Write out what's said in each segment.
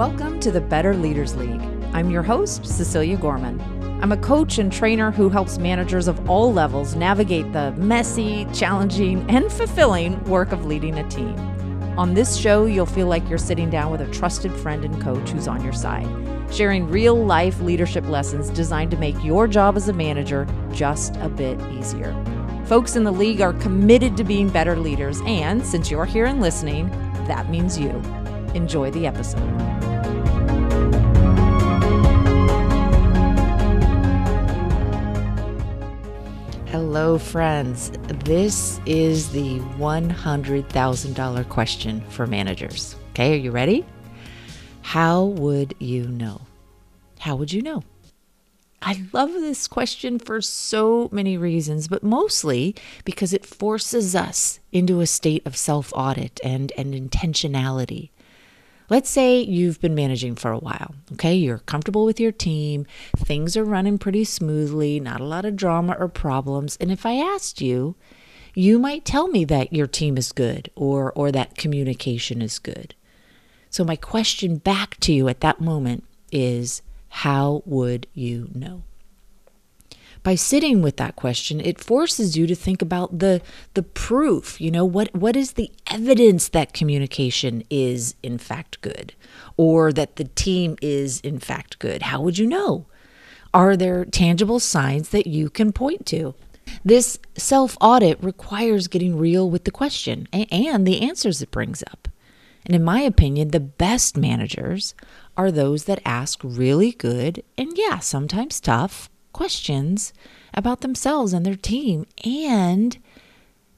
Welcome to the Better Leaders League. I'm your host, Cecilia Gorman. I'm a coach and trainer who helps managers of all levels navigate the messy, challenging, and fulfilling work of leading a team. On this show, you'll feel like you're sitting down with a trusted friend and coach who's on your side, sharing real life leadership lessons designed to make your job as a manager just a bit easier. Folks in the league are committed to being better leaders, and since you're here and listening, that means you. Enjoy the episode. Hello, friends. This is the $100,000 question for managers. Okay, are you ready? How would you know? How would you know? I love this question for so many reasons, but mostly because it forces us into a state of self audit and, and intentionality. Let's say you've been managing for a while, okay? You're comfortable with your team, things are running pretty smoothly, not a lot of drama or problems. And if I asked you, you might tell me that your team is good or, or that communication is good. So, my question back to you at that moment is how would you know? By sitting with that question, it forces you to think about the the proof. You know, what what is the evidence that communication is in fact good, or that the team is in fact good? How would you know? Are there tangible signs that you can point to? This self audit requires getting real with the question and the answers it brings up. And in my opinion, the best managers are those that ask really good and, yeah, sometimes tough questions about themselves and their team, and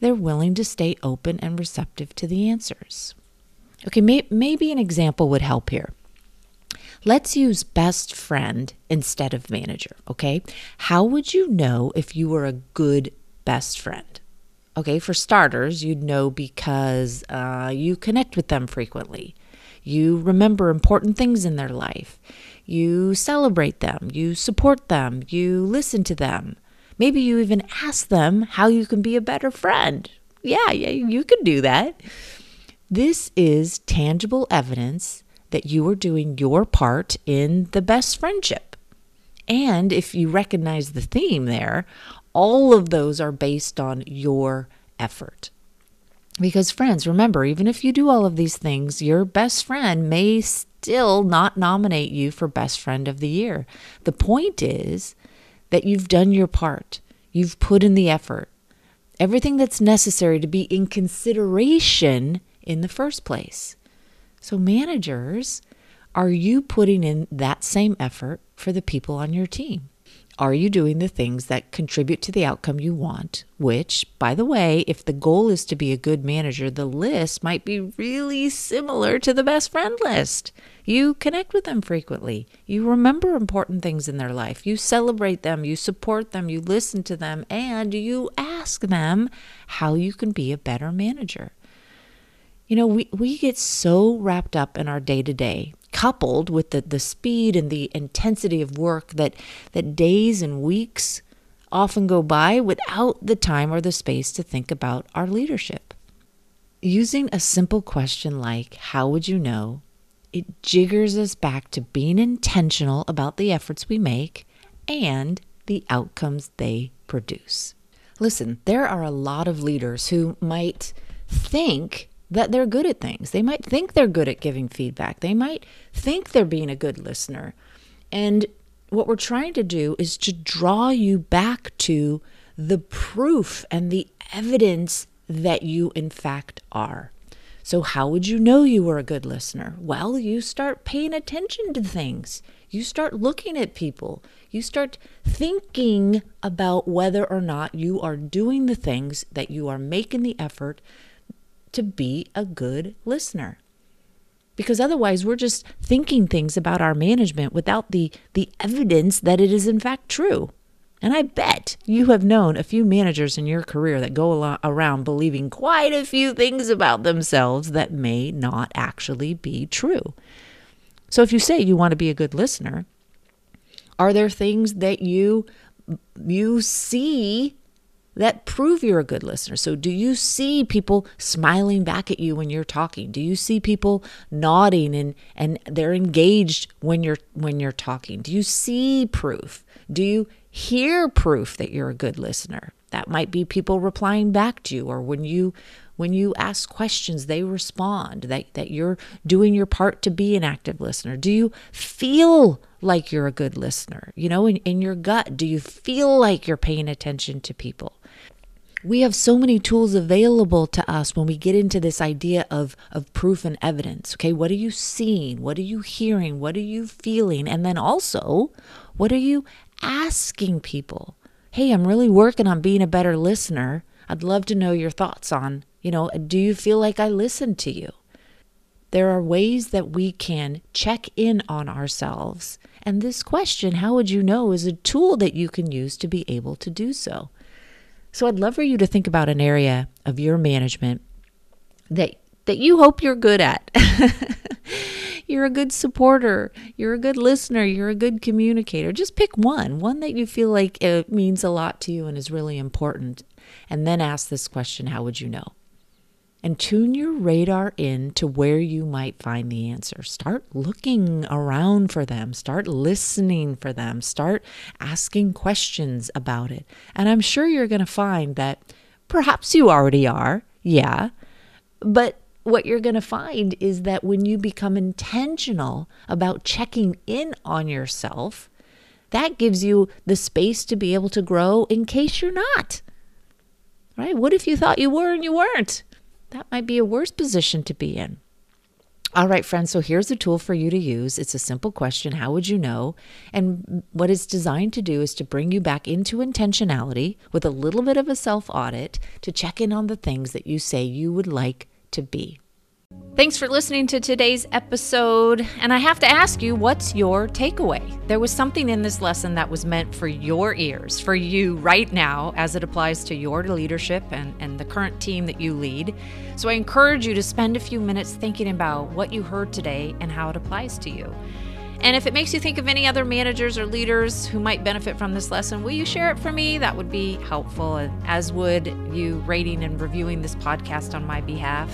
they're willing to stay open and receptive to the answers. Okay, may, maybe an example would help here. Let's use best friend instead of manager, okay? How would you know if you were a good best friend? Okay, for starters, you'd know because uh, you connect with them frequently. You remember important things in their life. You celebrate them, you support them, you listen to them. Maybe you even ask them how you can be a better friend. Yeah, yeah, you can do that. This is tangible evidence that you are doing your part in the best friendship. And if you recognize the theme there, all of those are based on your effort. Because, friends, remember, even if you do all of these things, your best friend may still not nominate you for Best Friend of the Year. The point is that you've done your part, you've put in the effort, everything that's necessary to be in consideration in the first place. So, managers, are you putting in that same effort for the people on your team? Are you doing the things that contribute to the outcome you want? Which, by the way, if the goal is to be a good manager, the list might be really similar to the best friend list. You connect with them frequently. You remember important things in their life. You celebrate them. You support them. You listen to them. And you ask them how you can be a better manager. You know, we, we get so wrapped up in our day to day coupled with the, the speed and the intensity of work that, that days and weeks often go by without the time or the space to think about our leadership. Using a simple question like, How would you know? it jiggers us back to being intentional about the efforts we make and the outcomes they produce. Listen, there are a lot of leaders who might think that they're good at things. They might think they're good at giving feedback. They might think they're being a good listener. And what we're trying to do is to draw you back to the proof and the evidence that you, in fact, are. So, how would you know you were a good listener? Well, you start paying attention to things. You start looking at people. You start thinking about whether or not you are doing the things that you are making the effort to be a good listener. Because otherwise, we're just thinking things about our management without the, the evidence that it is in fact true. And I bet you have known a few managers in your career that go around believing quite a few things about themselves that may not actually be true. So if you say you want to be a good listener, are there things that you you see that prove you're a good listener. So, do you see people smiling back at you when you're talking? Do you see people nodding and and they're engaged when you're when you're talking? Do you see proof? Do you hear proof that you're a good listener? That might be people replying back to you or when you when you ask questions, they respond, that, that you're doing your part to be an active listener. Do you feel like you're a good listener? You know, in, in your gut, do you feel like you're paying attention to people? We have so many tools available to us when we get into this idea of, of proof and evidence. Okay, what are you seeing? What are you hearing? What are you feeling? And then also, what are you asking people? Hey, I'm really working on being a better listener. I'd love to know your thoughts on you know, do you feel like I listened to you? There are ways that we can check in on ourselves. And this question, how would you know, is a tool that you can use to be able to do so. So I'd love for you to think about an area of your management that that you hope you're good at. you're a good supporter, you're a good listener, you're a good communicator. Just pick one, one that you feel like it means a lot to you and is really important. And then ask this question, how would you know? And tune your radar in to where you might find the answer. Start looking around for them, start listening for them, start asking questions about it. And I'm sure you're going to find that perhaps you already are, yeah, but what you're going to find is that when you become intentional about checking in on yourself, that gives you the space to be able to grow in case you're not. Right? What if you thought you were and you weren't? That might be a worse position to be in. All right, friends, so here's a tool for you to use. It's a simple question How would you know? And what it's designed to do is to bring you back into intentionality with a little bit of a self audit to check in on the things that you say you would like to be. Thanks for listening to today's episode. And I have to ask you, what's your takeaway? There was something in this lesson that was meant for your ears, for you right now, as it applies to your leadership and, and the current team that you lead. So I encourage you to spend a few minutes thinking about what you heard today and how it applies to you. And if it makes you think of any other managers or leaders who might benefit from this lesson, will you share it for me? That would be helpful, as would you rating and reviewing this podcast on my behalf.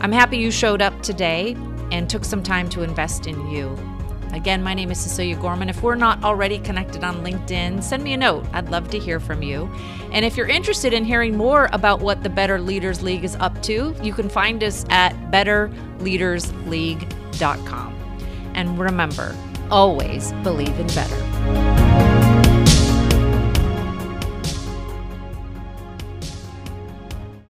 I'm happy you showed up today and took some time to invest in you. Again, my name is Cecilia Gorman. If we're not already connected on LinkedIn, send me a note. I'd love to hear from you. And if you're interested in hearing more about what the Better Leaders League is up to, you can find us at betterleadersleague.com. And remember, always believe in better.